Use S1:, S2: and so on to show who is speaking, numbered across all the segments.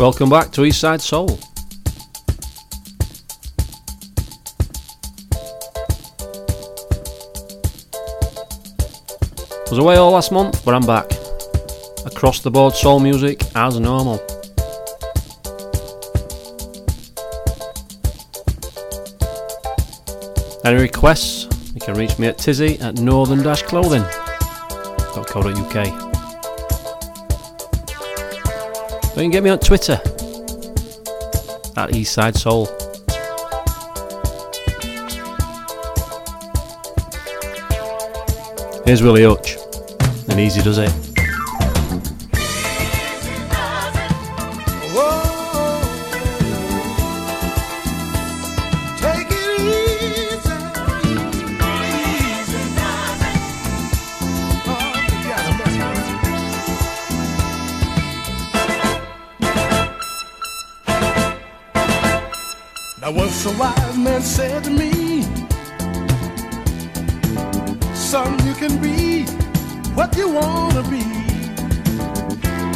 S1: Welcome back to Eastside Soul. Was away all last month, but I'm back. Across the board soul music as normal. Any requests? You can reach me at Tizzy at northern-clothing.co.uk. Or you can get me on Twitter at Eastside Soul. Here's Willie Hutch, and Easy Does It.
S2: Said to me, Son, you can be what you want to be.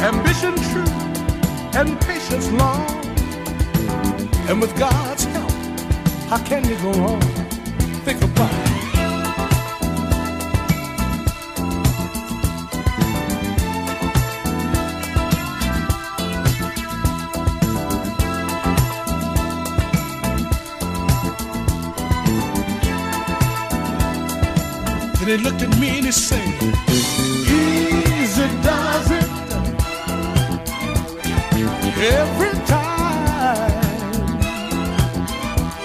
S2: Ambition true and patience long. And with God's help, how can you go wrong? Think about it. He looked at me and he said, Easy does it every time.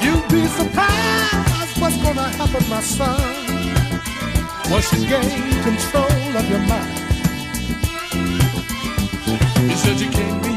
S2: You'd be surprised what's gonna happen, my son, once you gain control of your mind. He said you can't be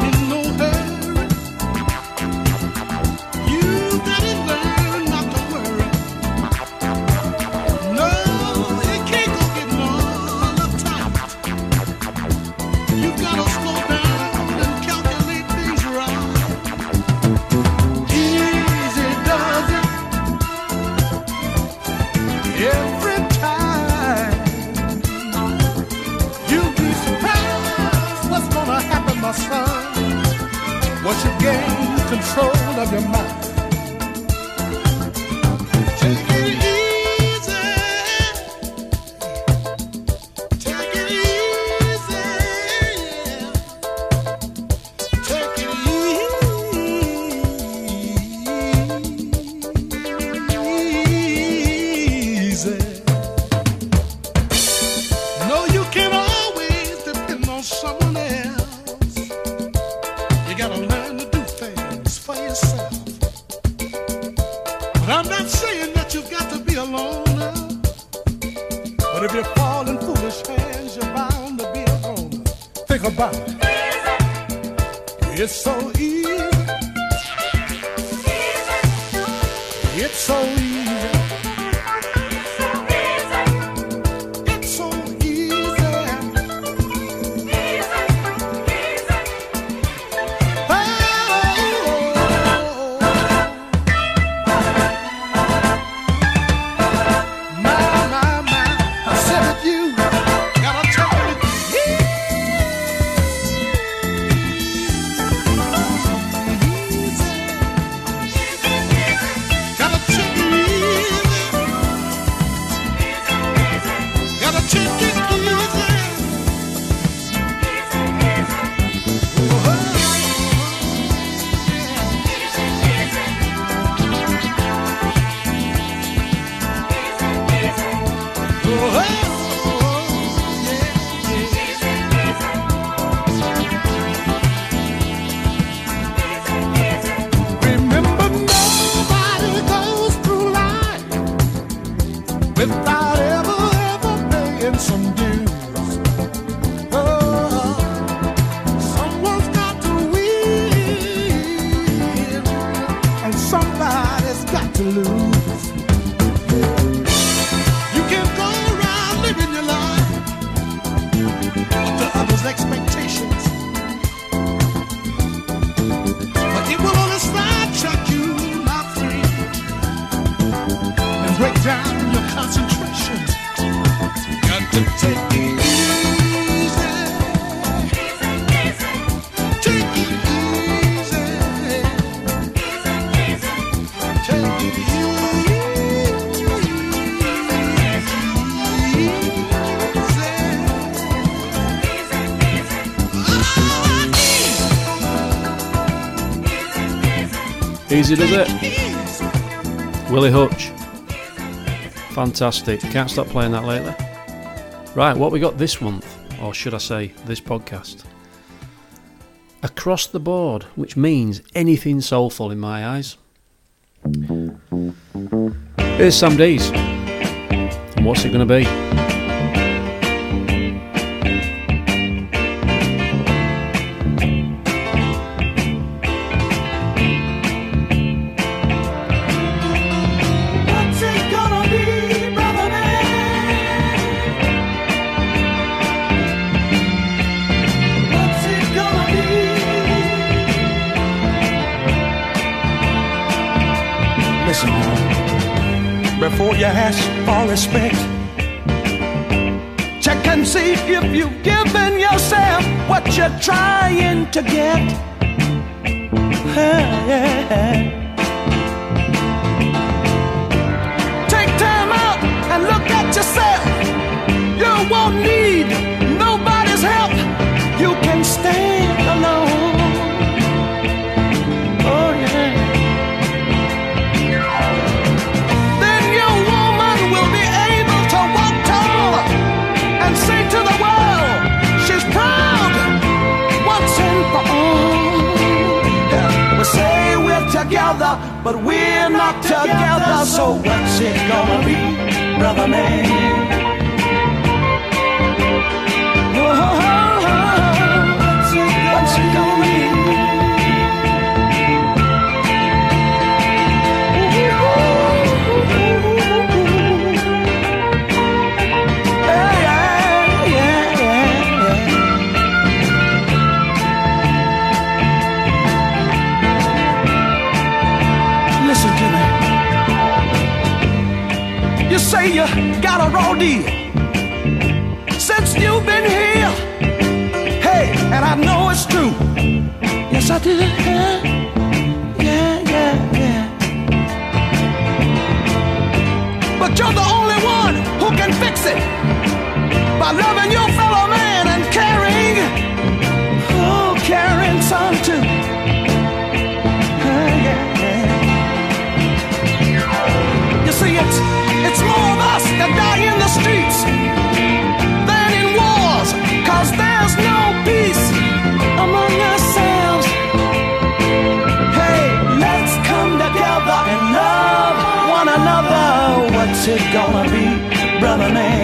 S2: Easy does it.
S1: Willie Hutch. Fantastic. Can't stop playing that lately. Right, what we got this month, or should I say this podcast? Across the board, which means anything soulful in my eyes. Here's Sam Dees. And what's it going to be?
S3: Ask for respect, check and see if you've given yourself what you're trying to get. Hey. Take time out and look at yourself. But we're not together. So what's it gonna be, brother man? Say you got a raw deal since you've been here. Hey, and I know it's true. Yes, I do. Yeah, yeah, yeah, yeah. But you're the only one who can fix it by loving your gonna be, brother man?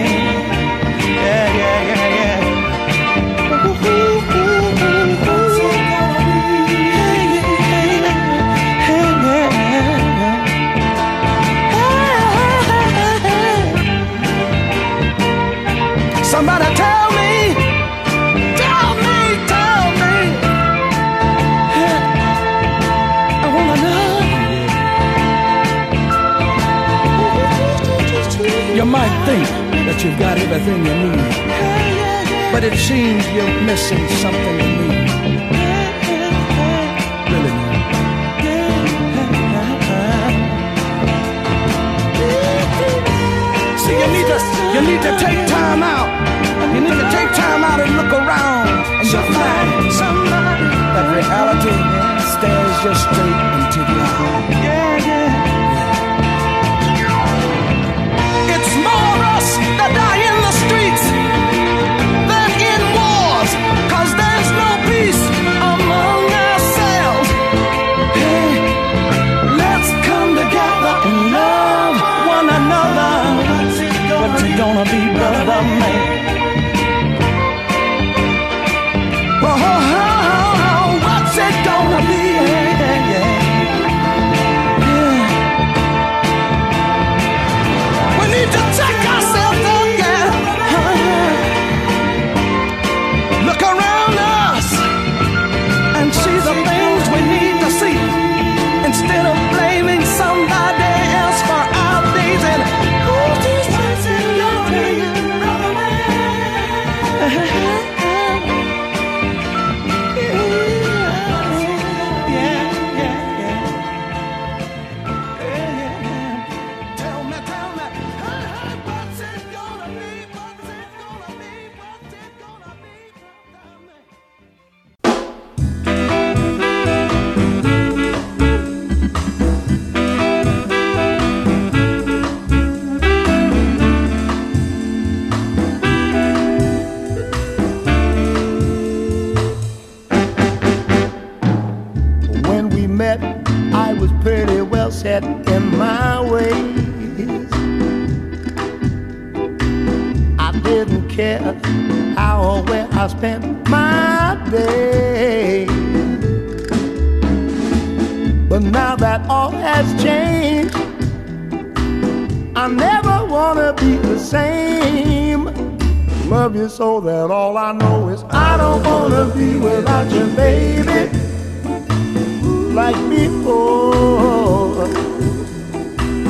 S3: Like before. Oh.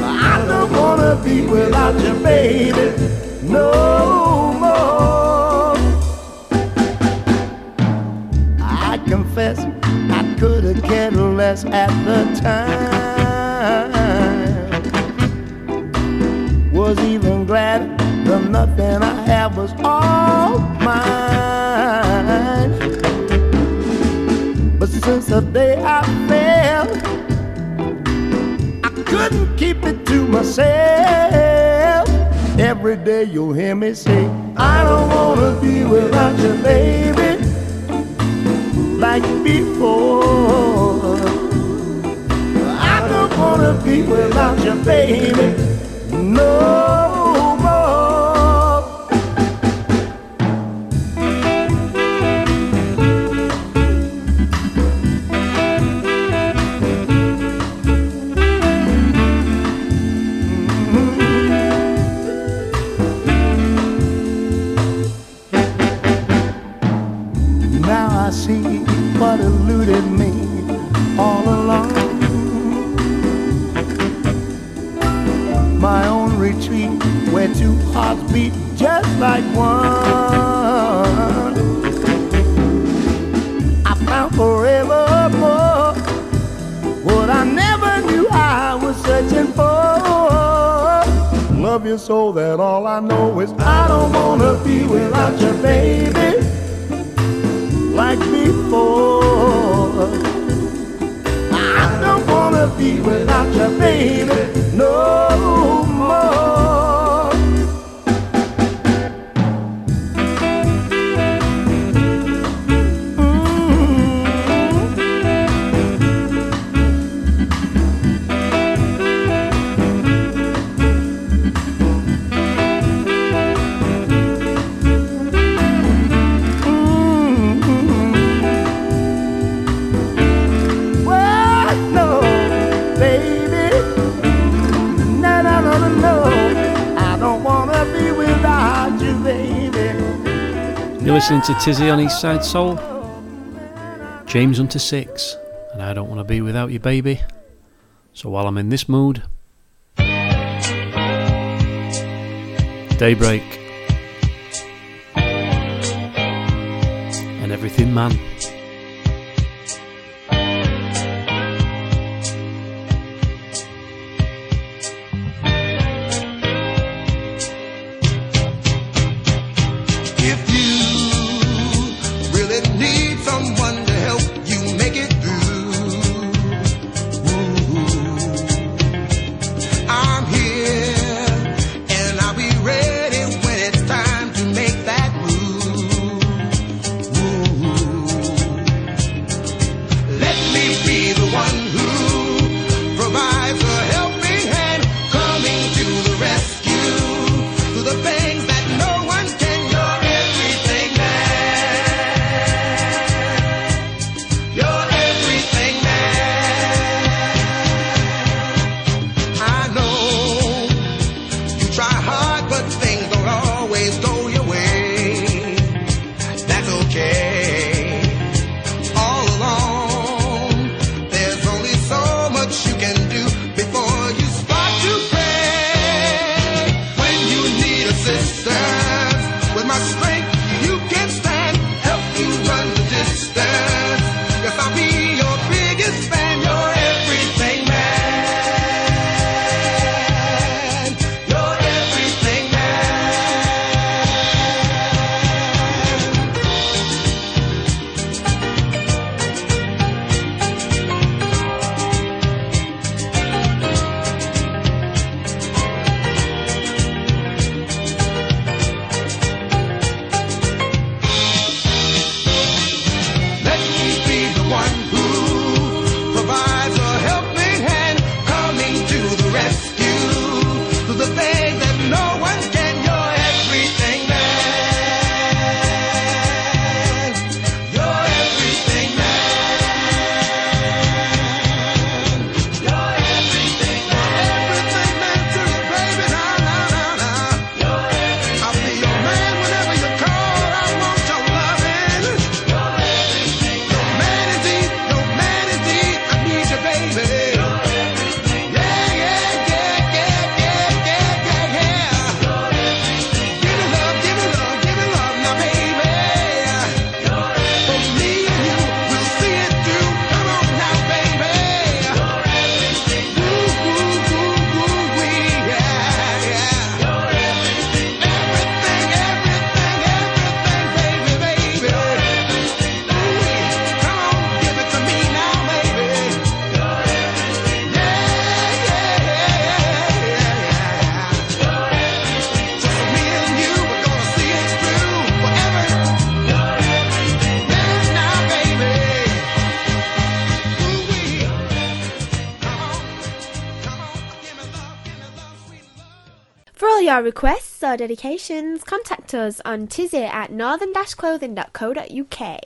S4: I don't wanna be without you, baby. No more. I confess I could have cared less at the time. Was even glad the nothing I myself. Every day you'll hear me say, I don't wanna be without you, baby like before. I don't wanna be without you, baby, no
S1: To Tizzy on Eastside Soul. James Hunter 6. And I don't want to be without you, baby. So while I'm in this mood, Daybreak. And Everything Man.
S5: our requests or dedications, contact us on tizzy at northern-clothing.co.uk.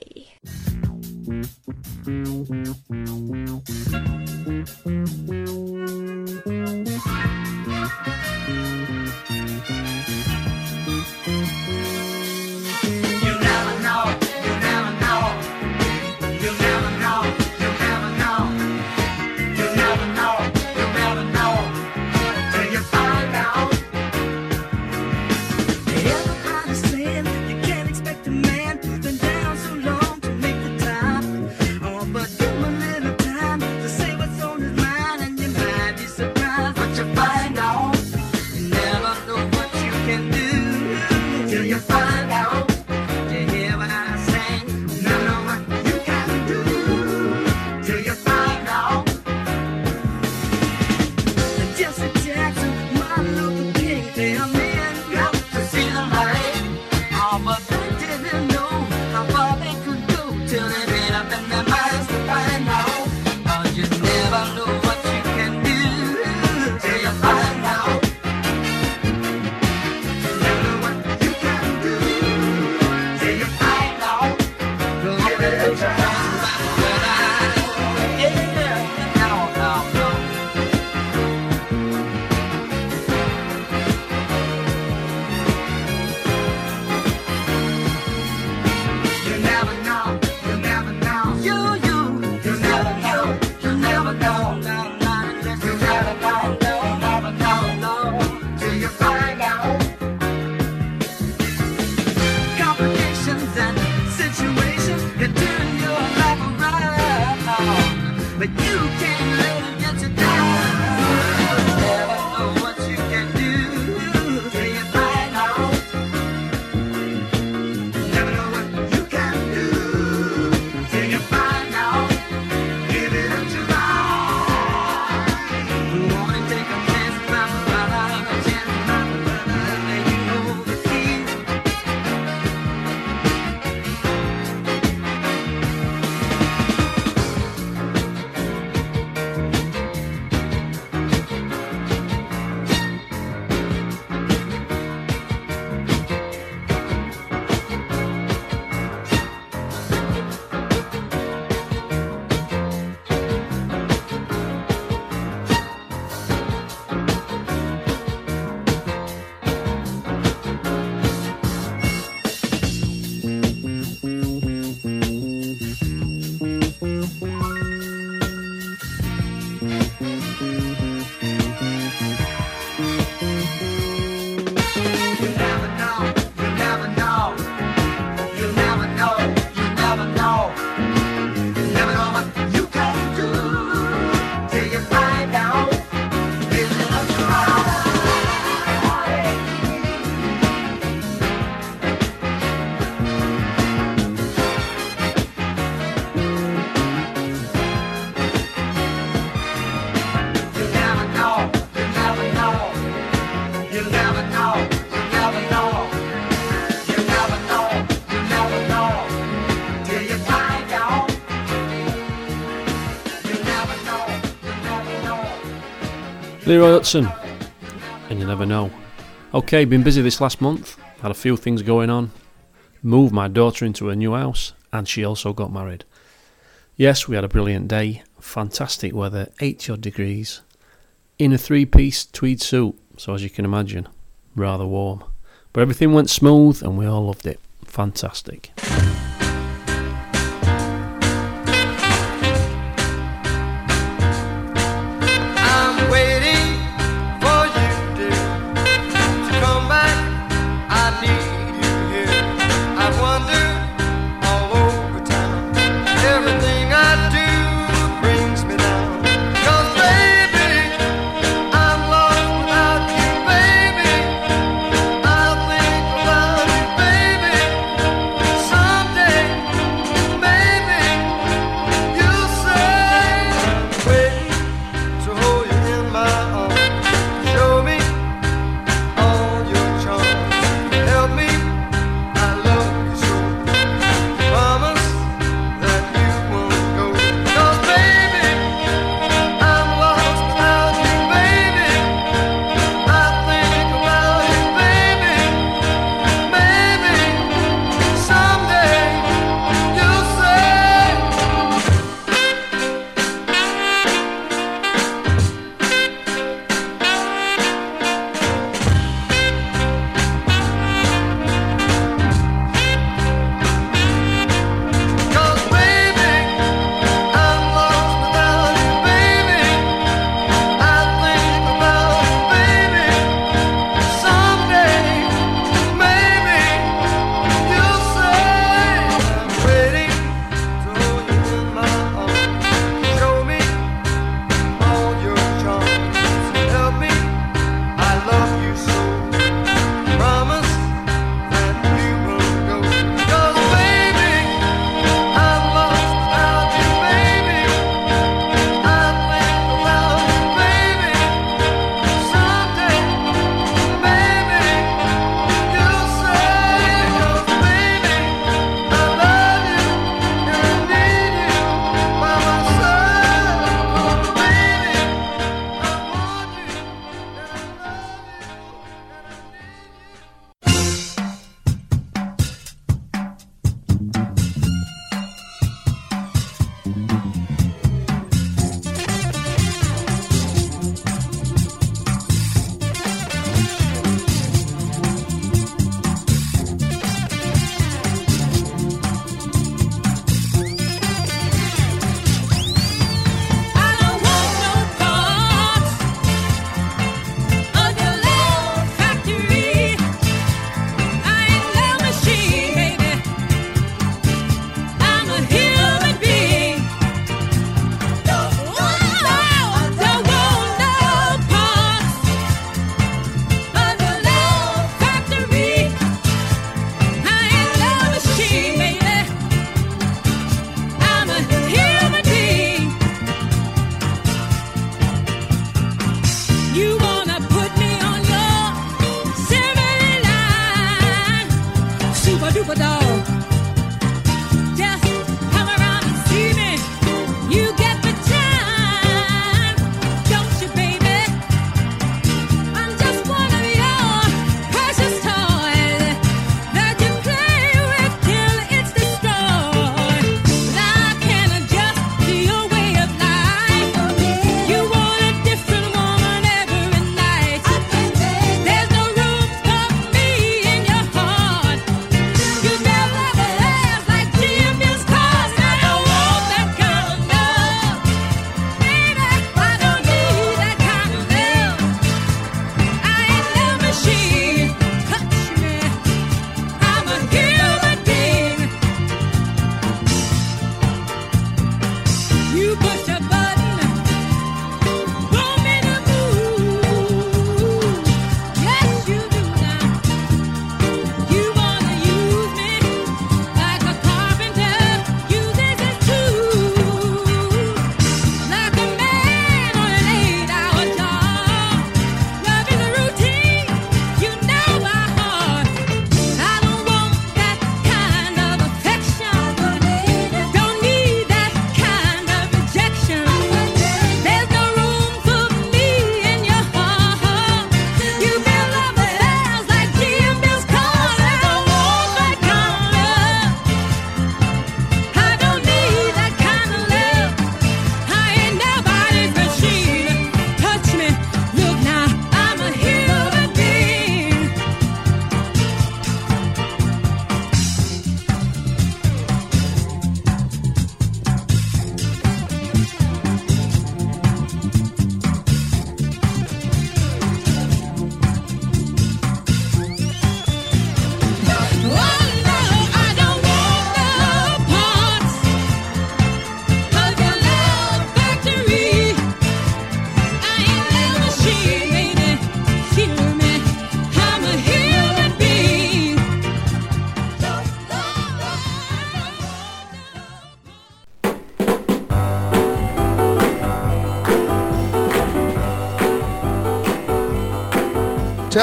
S1: Leroy Hutson, and you never know. Okay, been busy this last month, had a few things going on. Moved my daughter into a new house, and she also got married. Yes, we had a brilliant day, fantastic weather, 80 odd degrees, in a three piece tweed suit, so as you can imagine, rather warm. But everything went smooth, and we all loved it. Fantastic.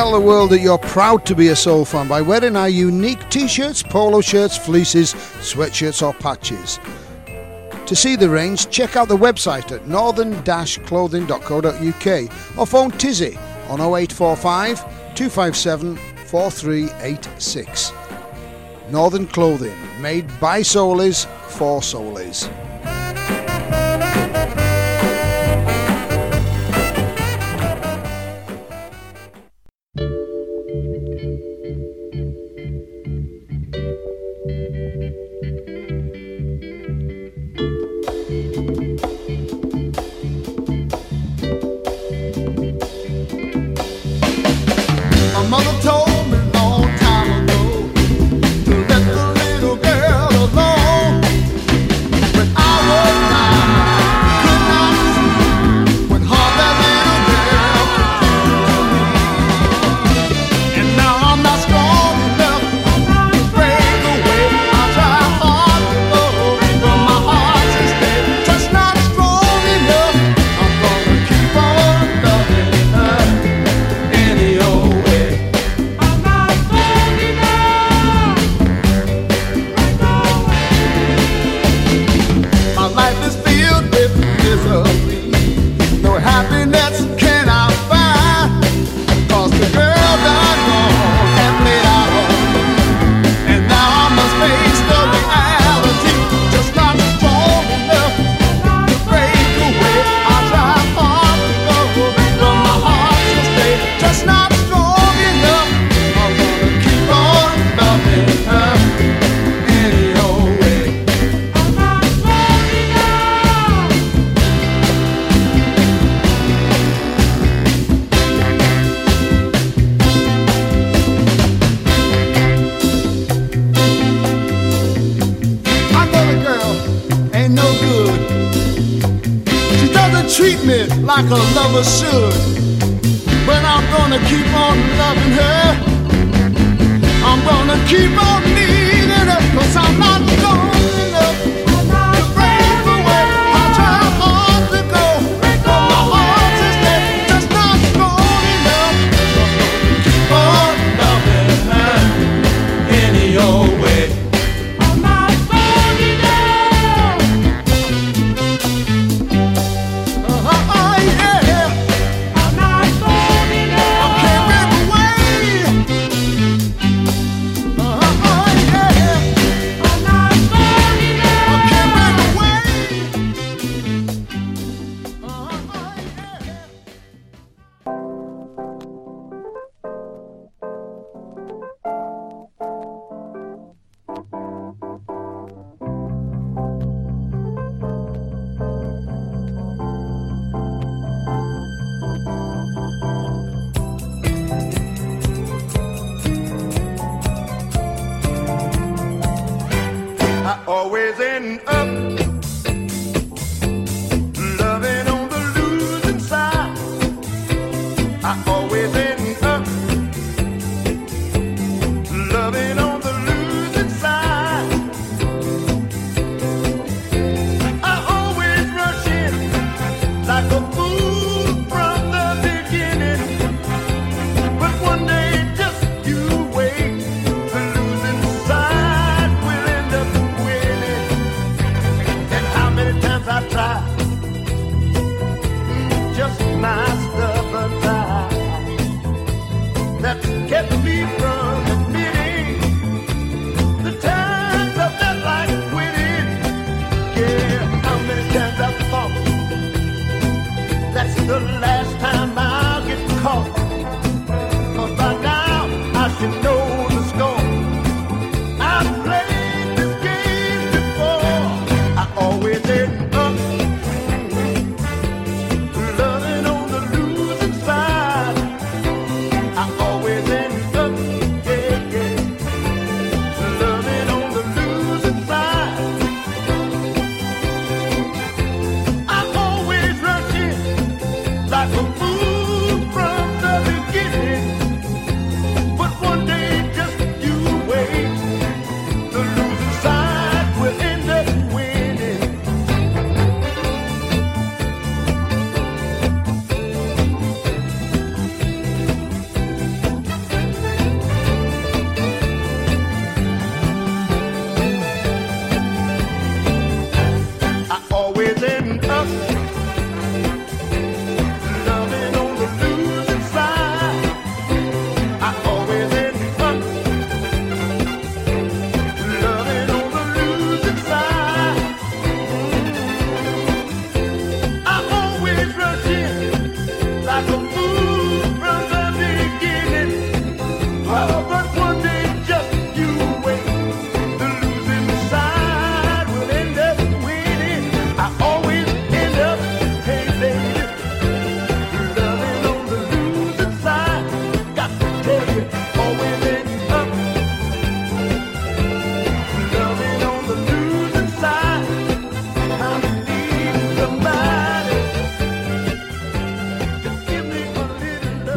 S6: Tell the world that you're proud to be a soul fan by wearing our unique t shirts, polo shirts, fleeces, sweatshirts, or patches. To see the range, check out the website at northern clothing.co.uk or phone Tizzy on 0845 257 4386. Northern Clothing, made by soulies for soulies.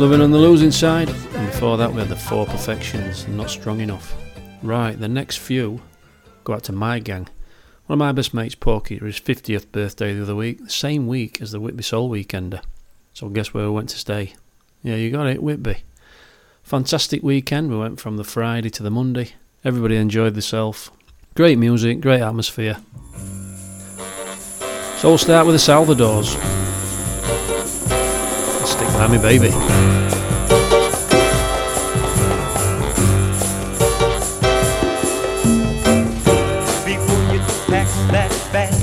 S3: Loving on the losing side.
S1: And before that, we had the Four Perfections, Not Strong Enough. Right, the next few go out to my gang. One of my best mates, Porky, for his 50th birthday the other week, the same week as the Whitby Soul Weekender. So guess where we went to stay? Yeah, you got it, Whitby. Fantastic weekend. We went from the Friday to the Monday. Everybody enjoyed themselves. Great music, great atmosphere. So we'll start with the Salvadors. Miami Baby.
S7: that.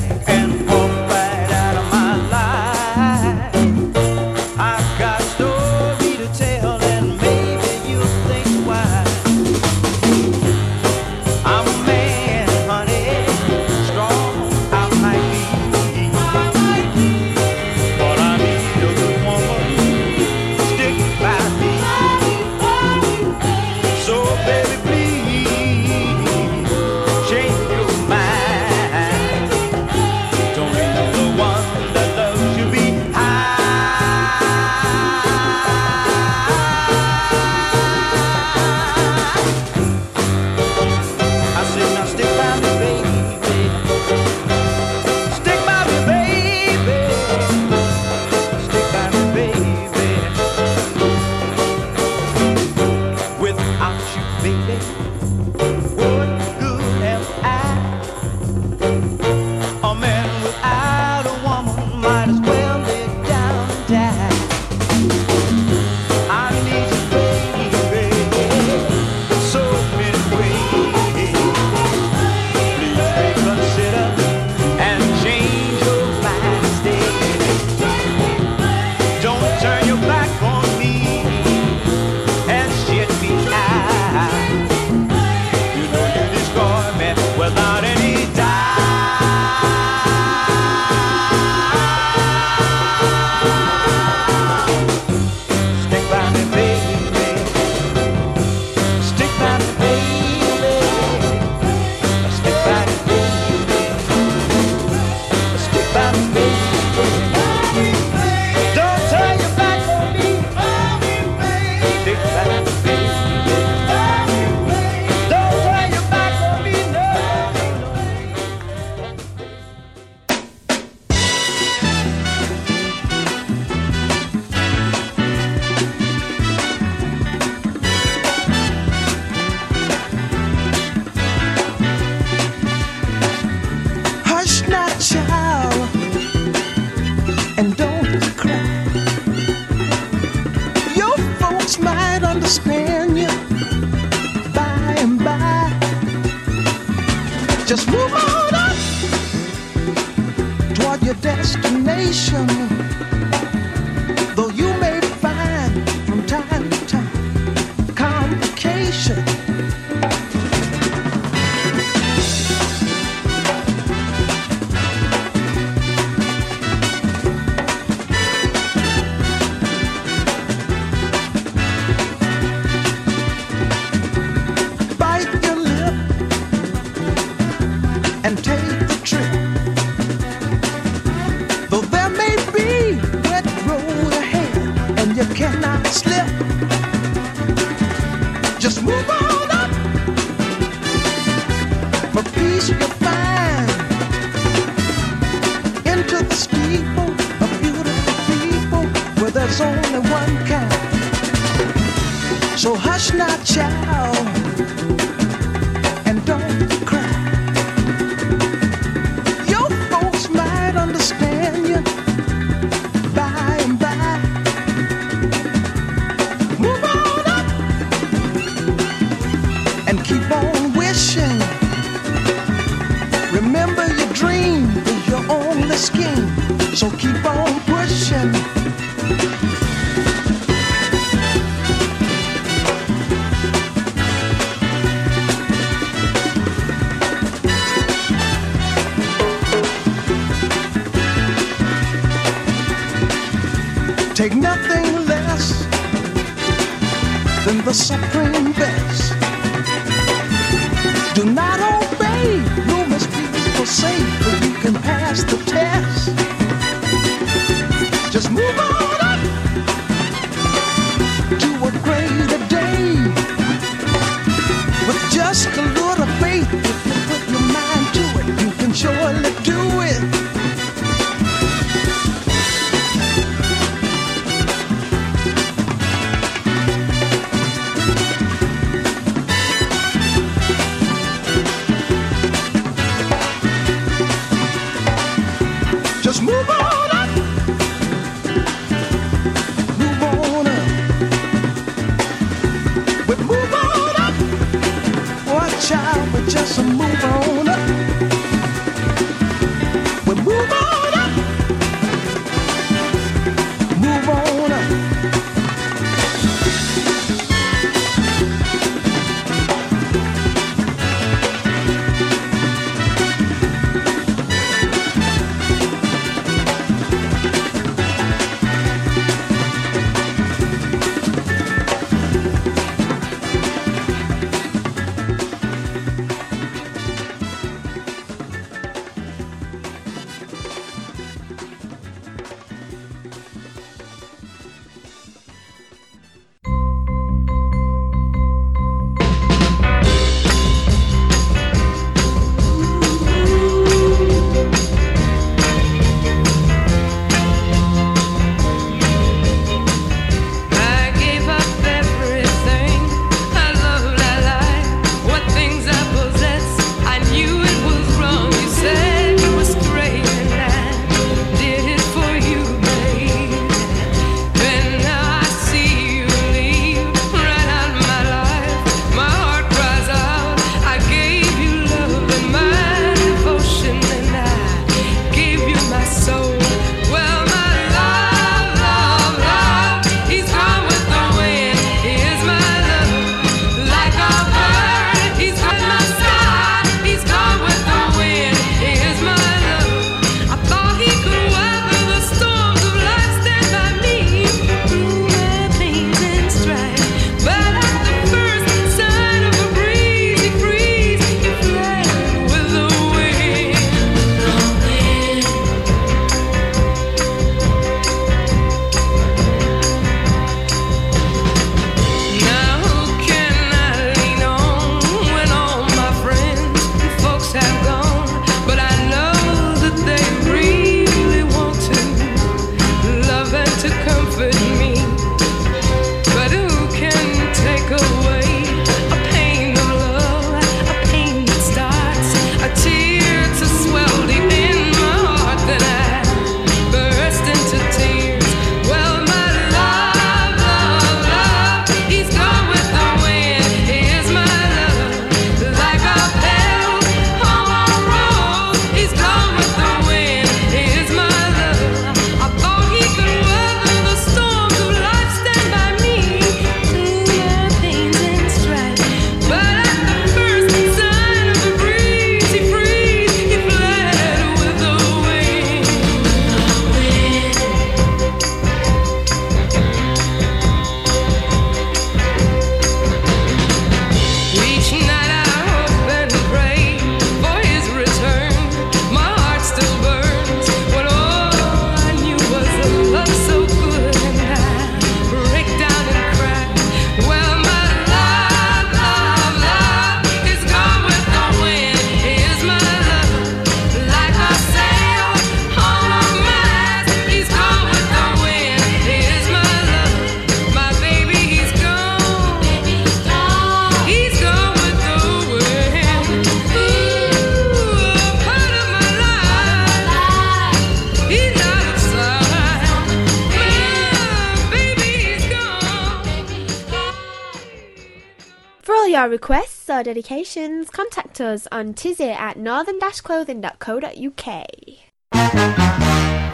S5: our requests or dedications, contact us on tizzy at northern-clothing.co.uk.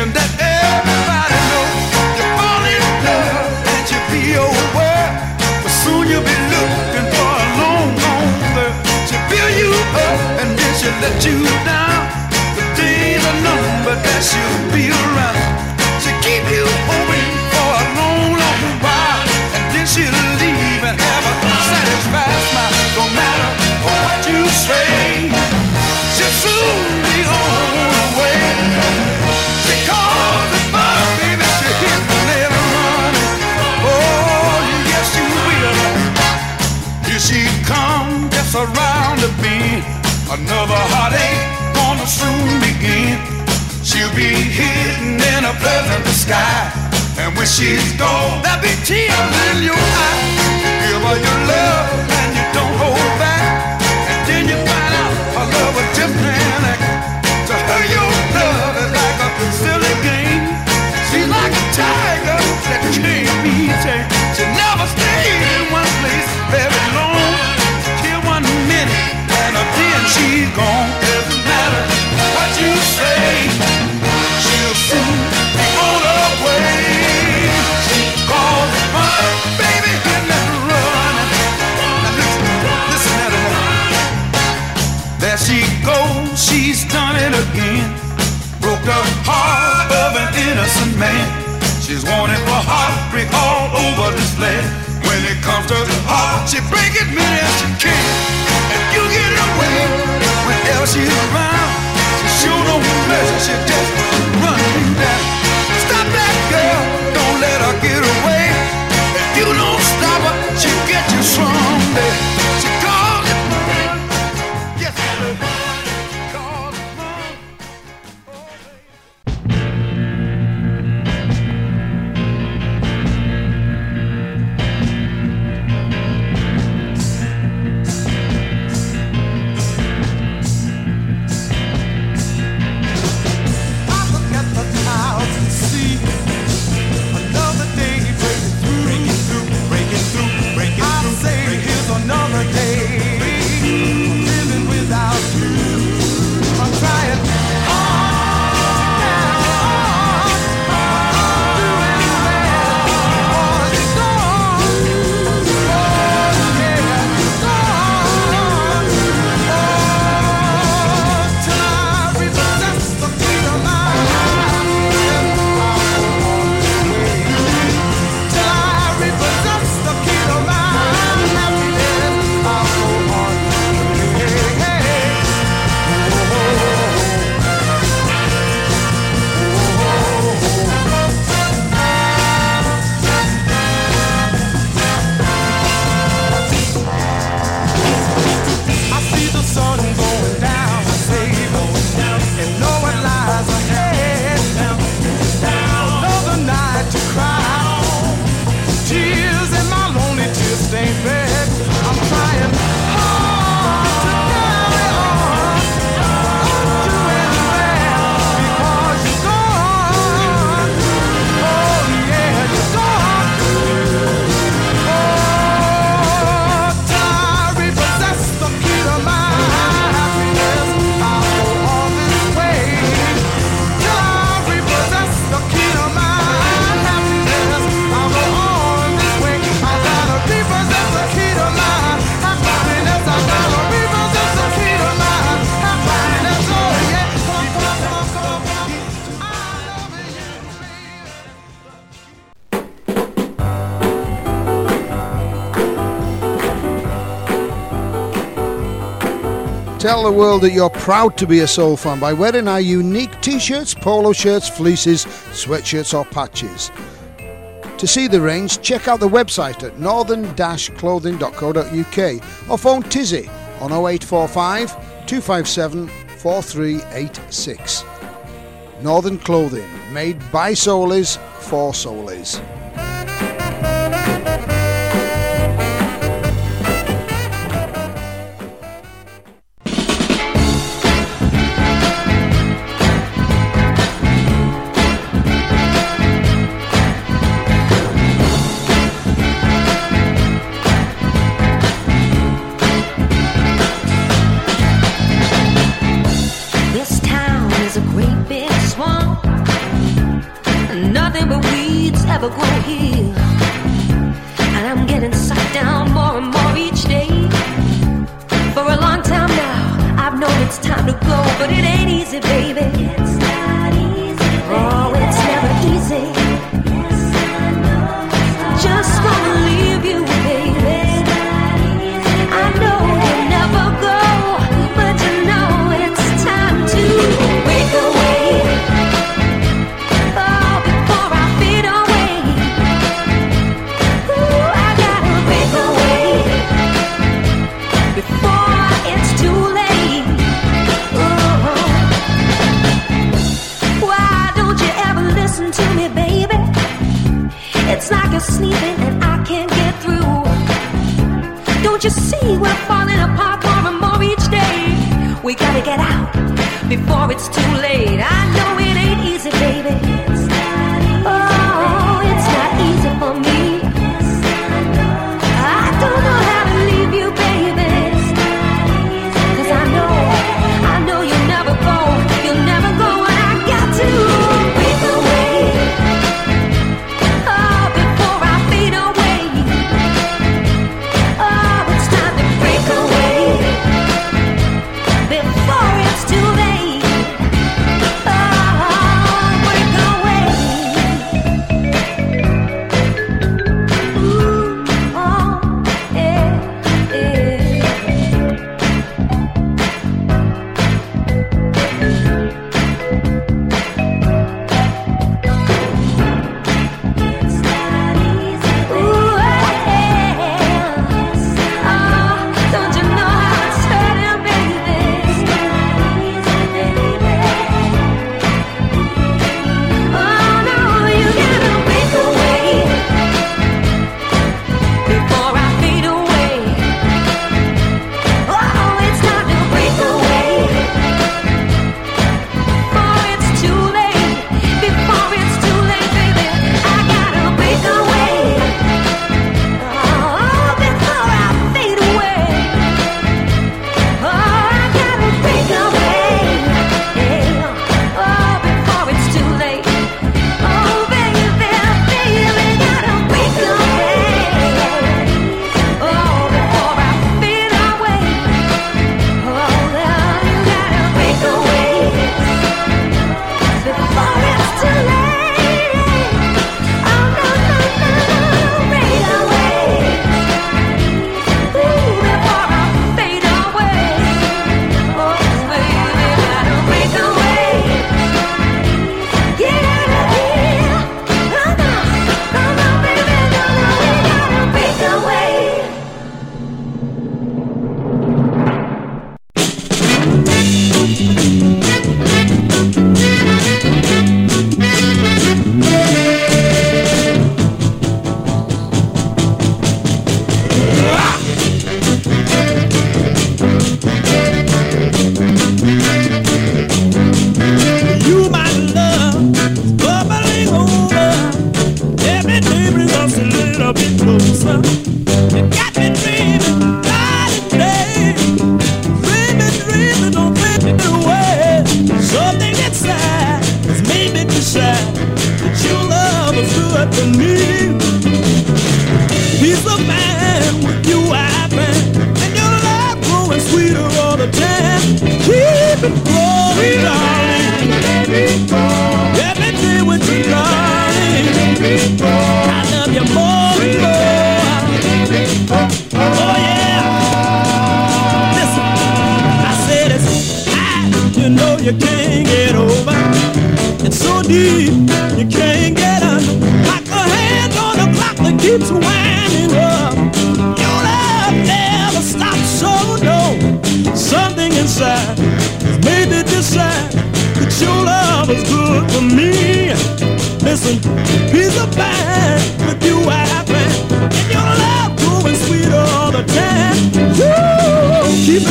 S3: sensation that everybody knows. You fall in love and you be aware, but soon you'll be looking for a long, long girl. She build you up and then she
S5: let you down. The days are numbered, that's you. be hidden in a pleasant sky. And when she's gone, there'll be tears in your eyes. Give her your love and you don't hold back. And then you find out her love was just an act. To her, your love is like a silly game. She's like a tiger that came. She break it many as she can. And you get away whenever she's around. She sure don't
S8: measure.
S9: Tell the world that you're proud to be a soul fan by wearing our unique t shirts, polo shirts, fleeces, sweatshirts, or patches. To see the range, check out the website at northern clothing.co.uk or phone Tizzy on 0845 257 4386. Northern Clothing, made by soulies for soulies.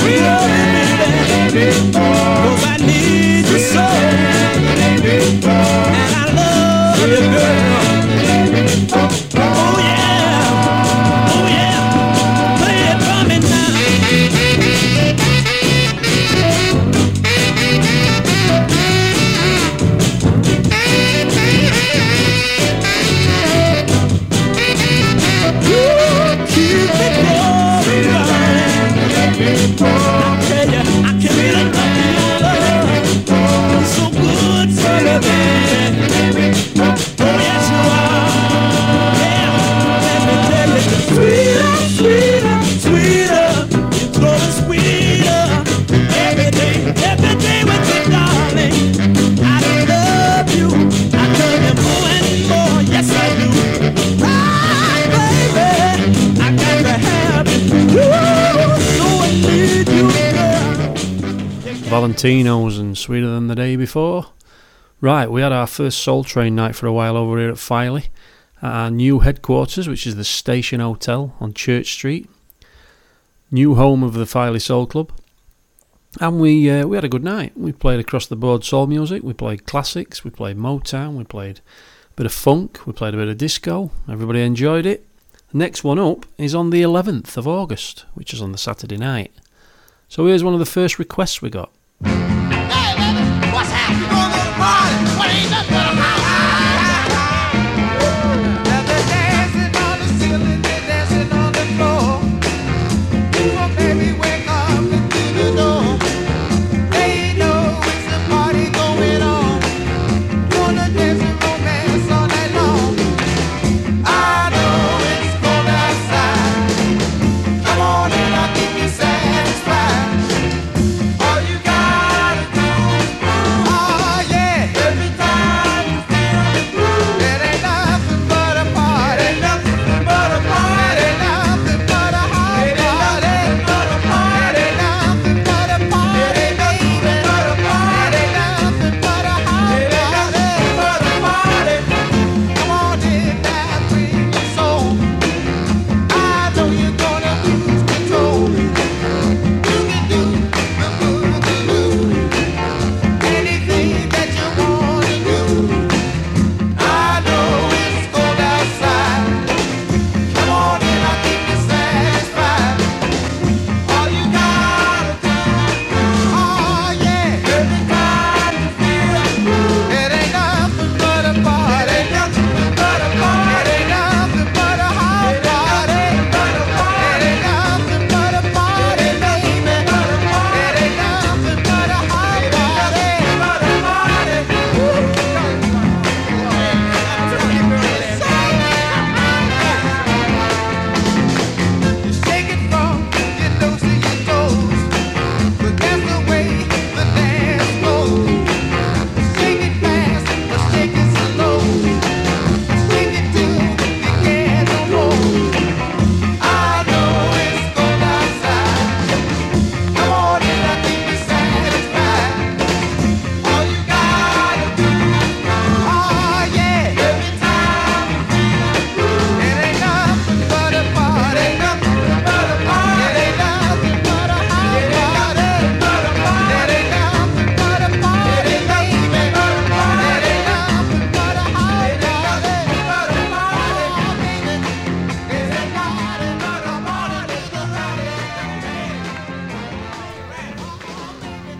S10: Woo, keep it growing, baby,
S1: Valentinos and Sweeter Than the Day Before. Right, we had our first Soul Train night for a while over here at Filey, at our new headquarters, which is the Station Hotel on Church Street, new home of the Filey Soul Club. And we uh, we had a good night. We played across the board soul music. We played classics. We played Motown. We played a bit of funk. We played a bit of disco. Everybody enjoyed it. Next one up is on the 11th of August, which is on the Saturday night. So here's one of the first requests we got. Hey, baby, what's happening? Going to the party. What ain't nothing.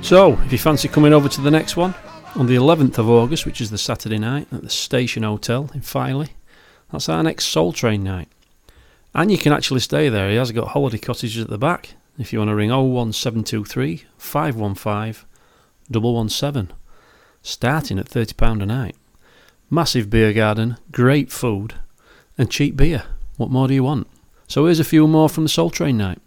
S1: So, if you fancy coming over to the next one, on the 11th of August, which is the Saturday night at the Station Hotel in Filey, that's our next Soul Train night. And you can actually stay there. He has got holiday cottages at the back if you want to ring 01723 515 117. Starting at £30 a night. Massive beer garden, great food, and cheap beer. What more do you want? So here's a few more from the Soul Train night.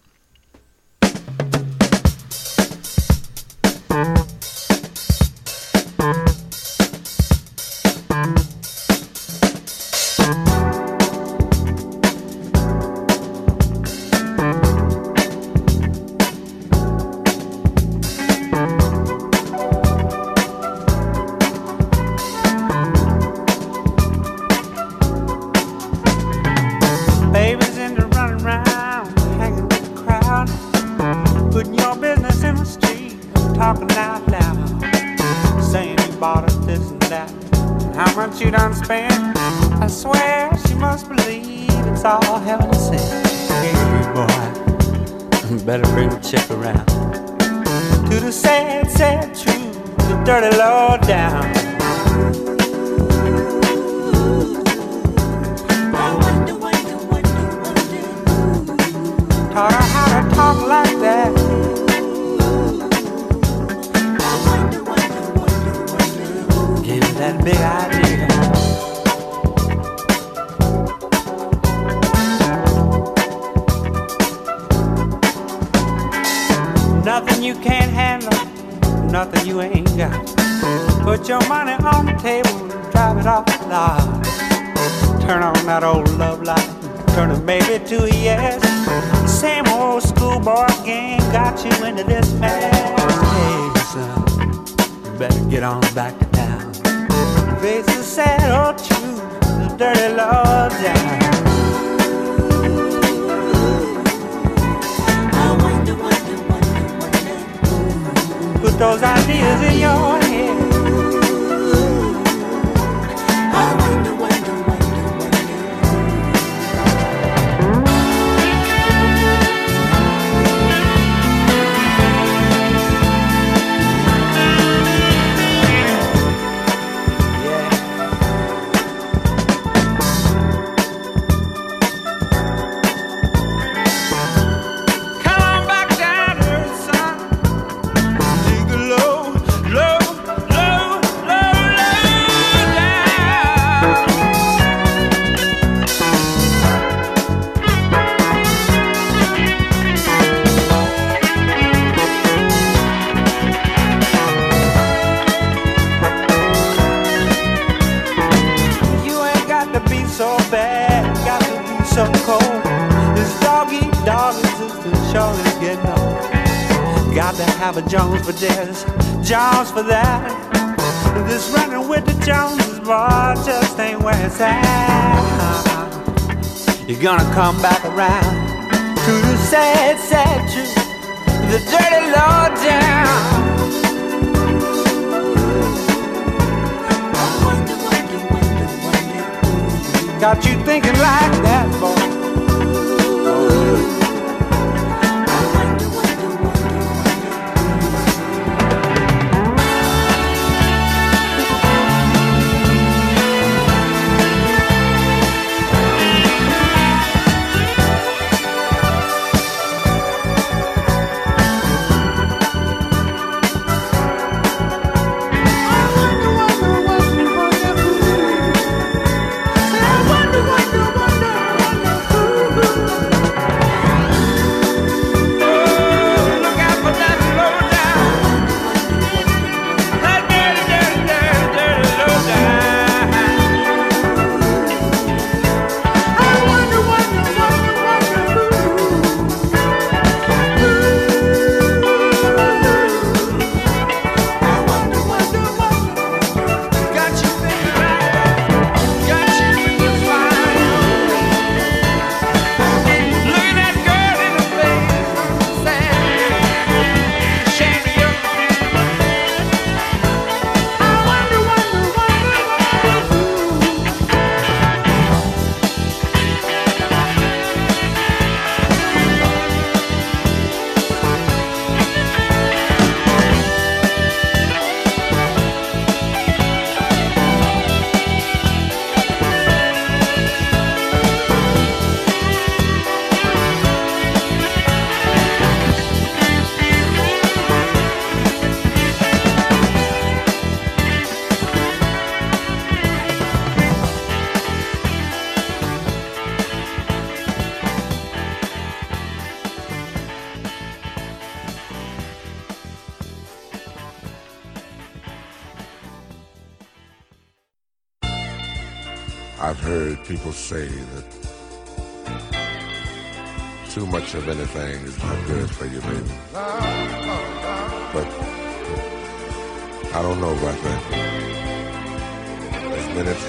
S11: come back.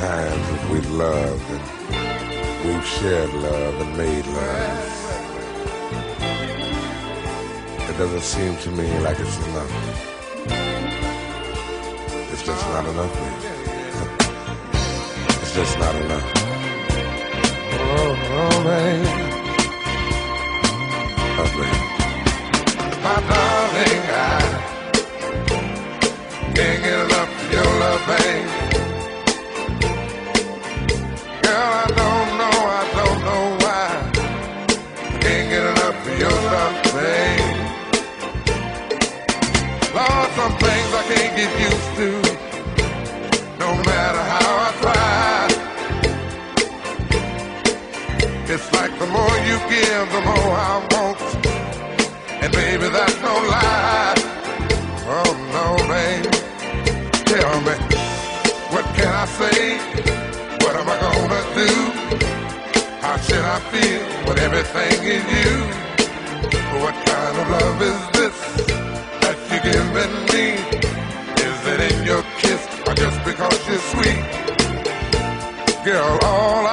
S12: times that we loved and we've shared love and made love. It doesn't seem to me like it's enough. It's just not enough. Man. It's just not enough. girl all I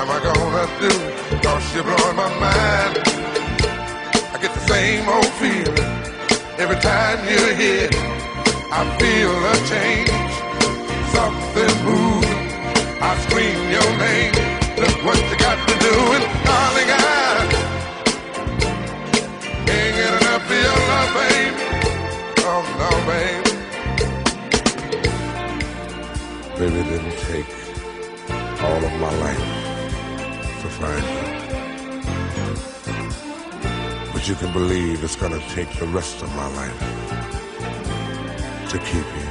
S12: am I gonna do? Cause you blow my mind. I get the same old feeling every time you're here. I feel a change, something moving. I scream your name. Look what you got to do, and darling. I ain't getting enough for your love, babe. Oh no, babe. Baby didn't take all of my life but you can believe it's gonna take the rest of my life to keep you.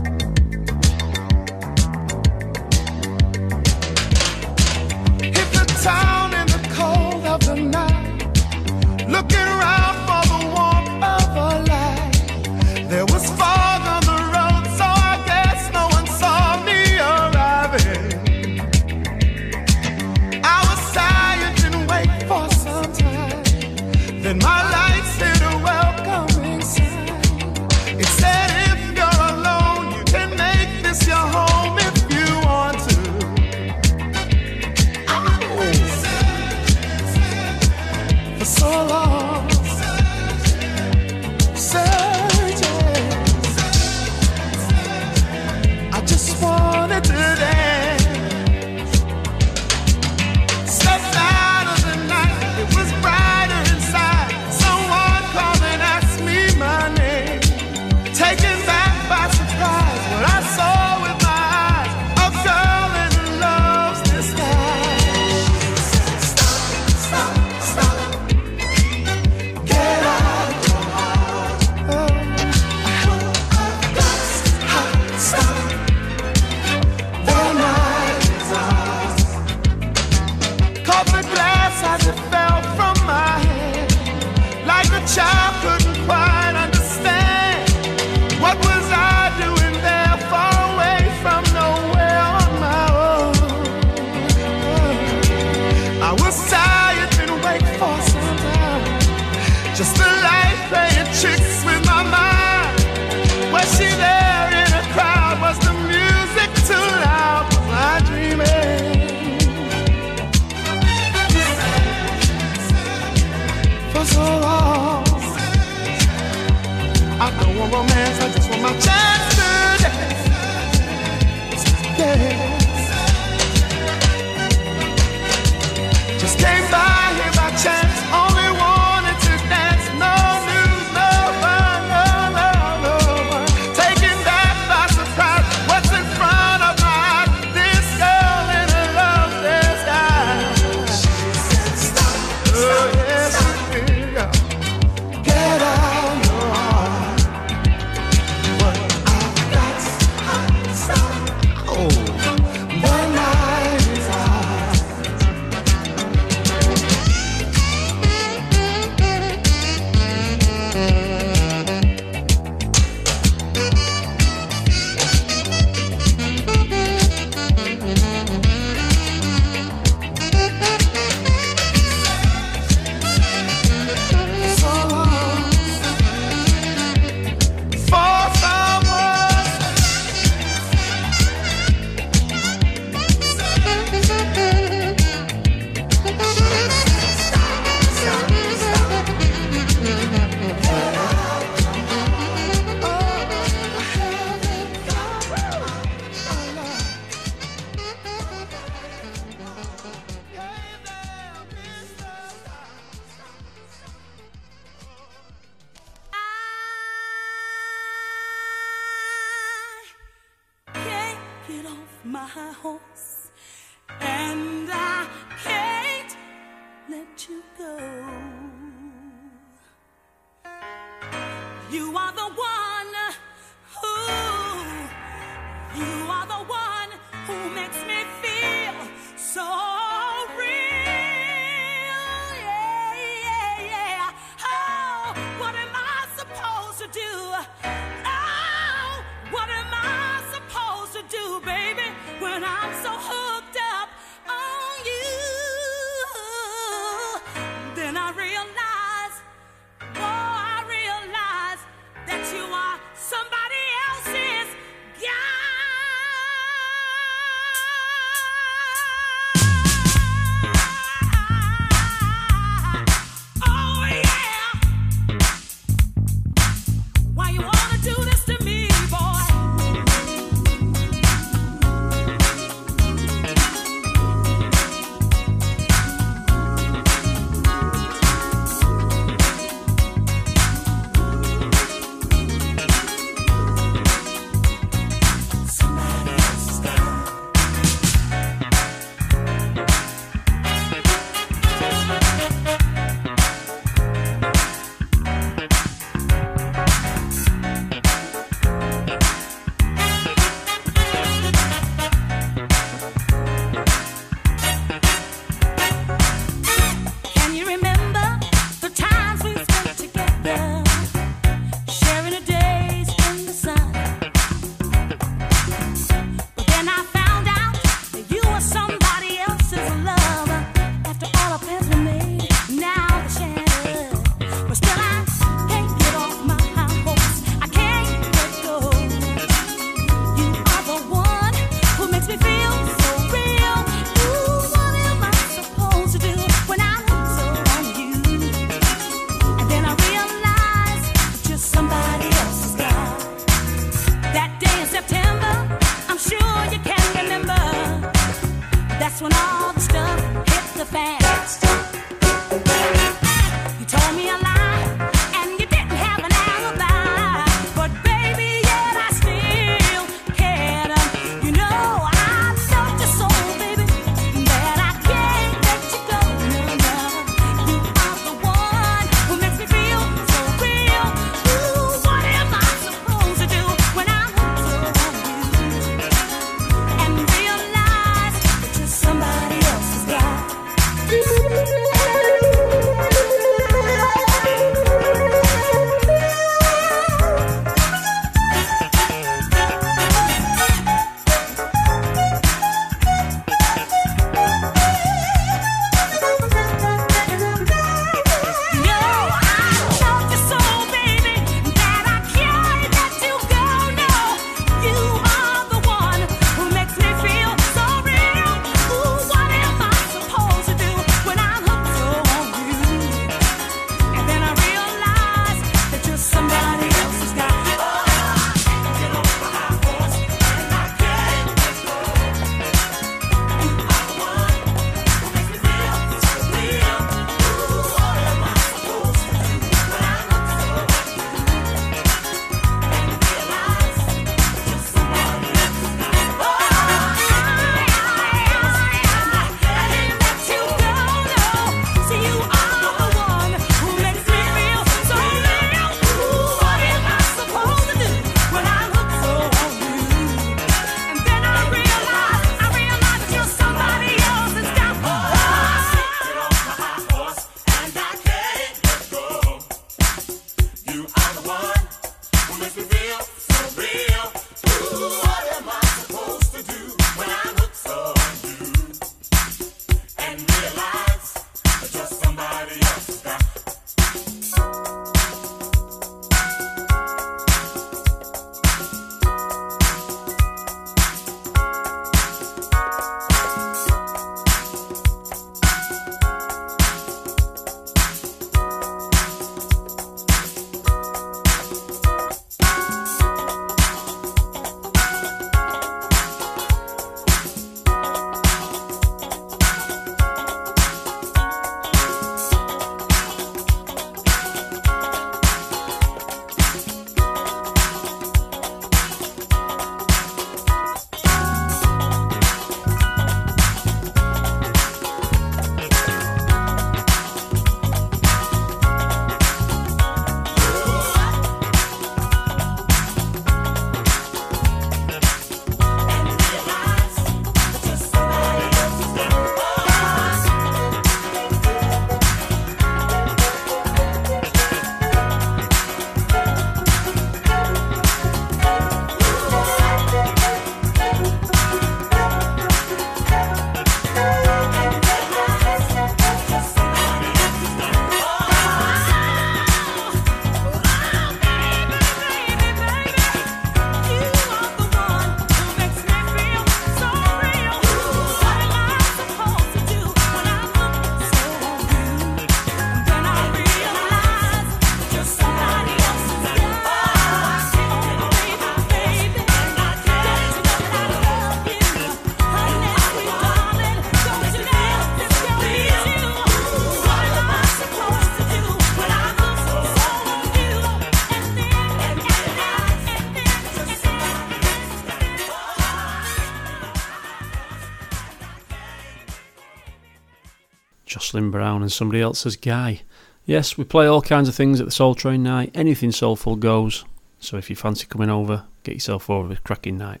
S1: Jocelyn Brown and somebody else's guy. Yes, we play all kinds of things at the Soul Train night. Anything soulful goes. So if you fancy coming over, get yourself over a cracking night.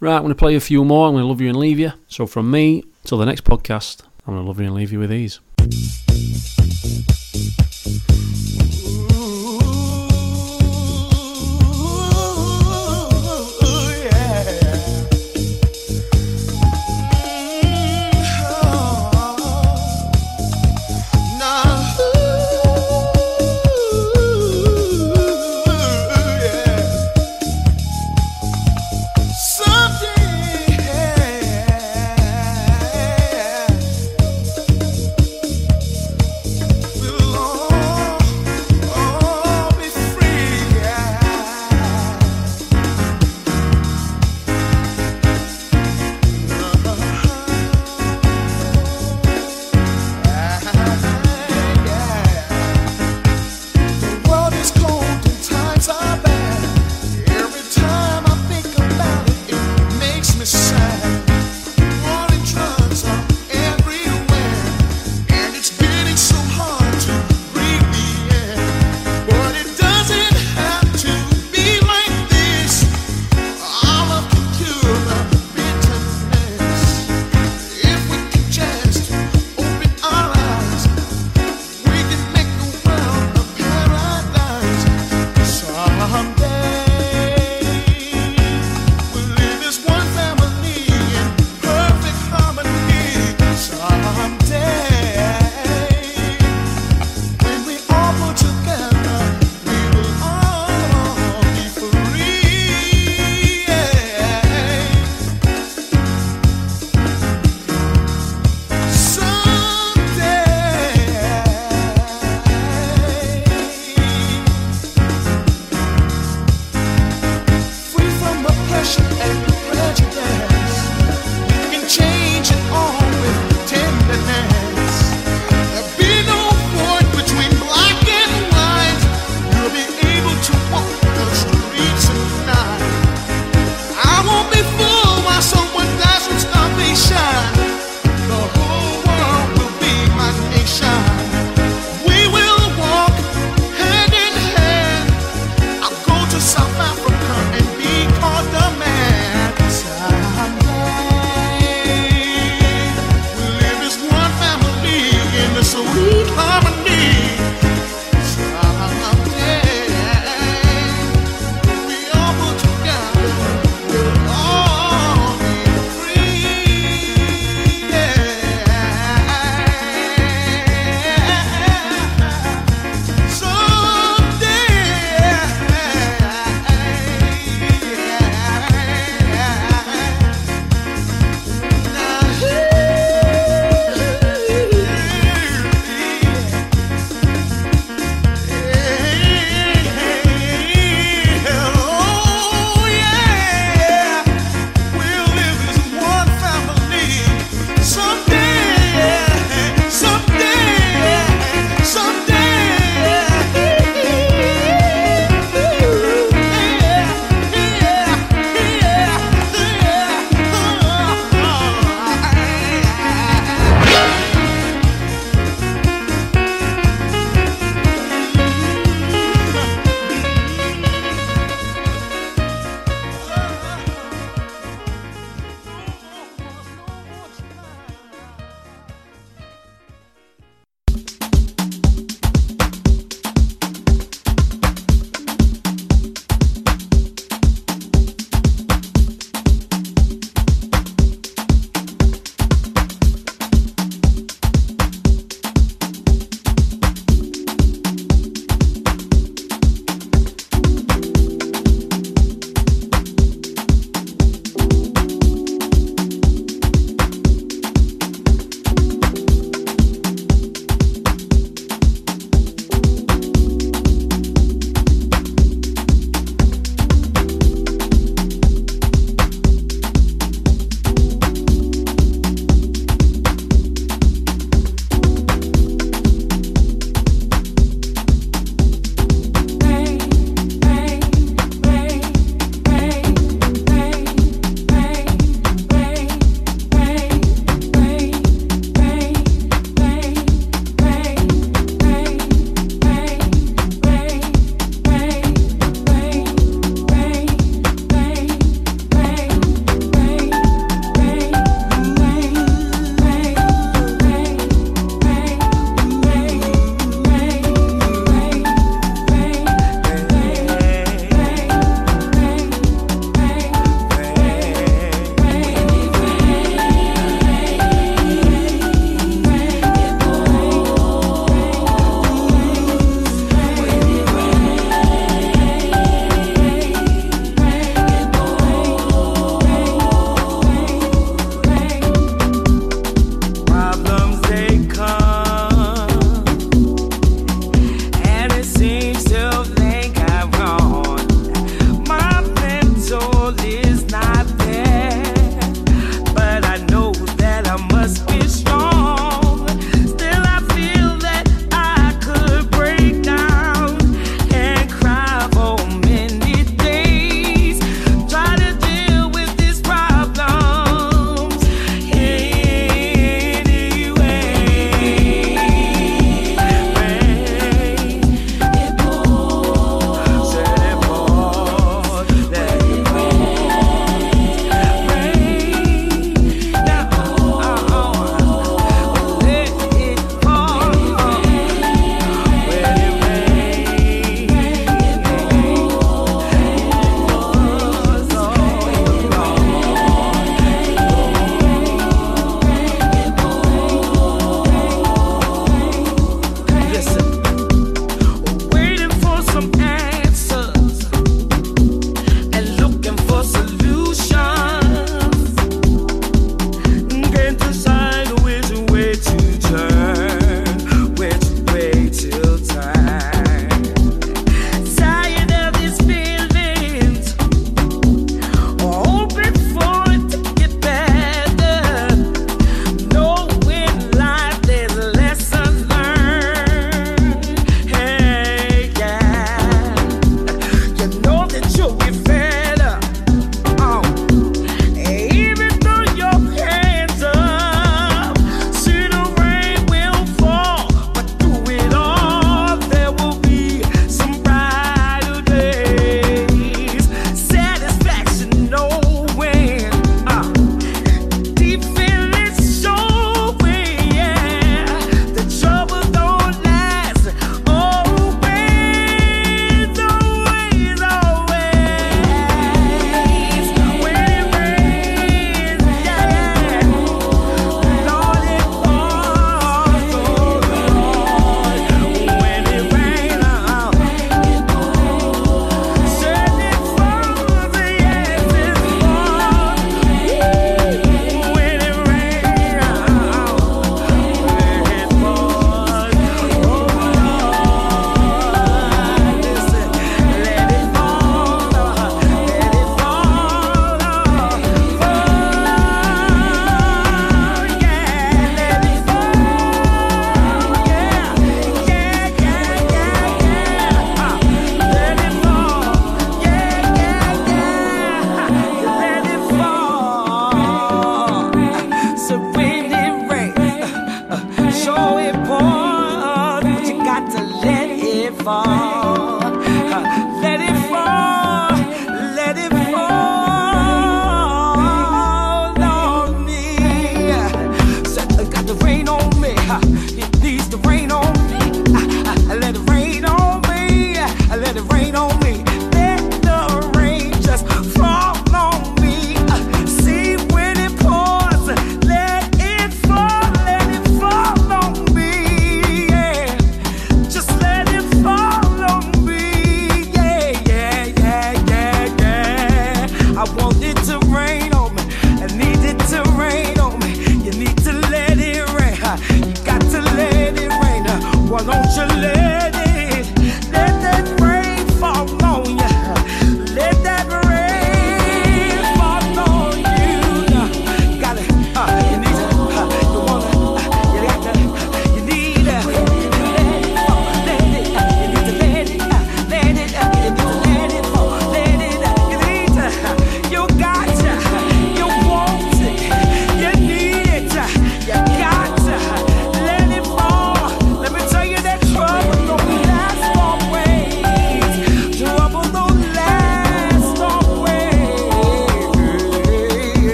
S1: Right, I'm going to play a few more. I'm going to love you and leave you. So from me, till the next podcast, I'm going to love you and leave you with these.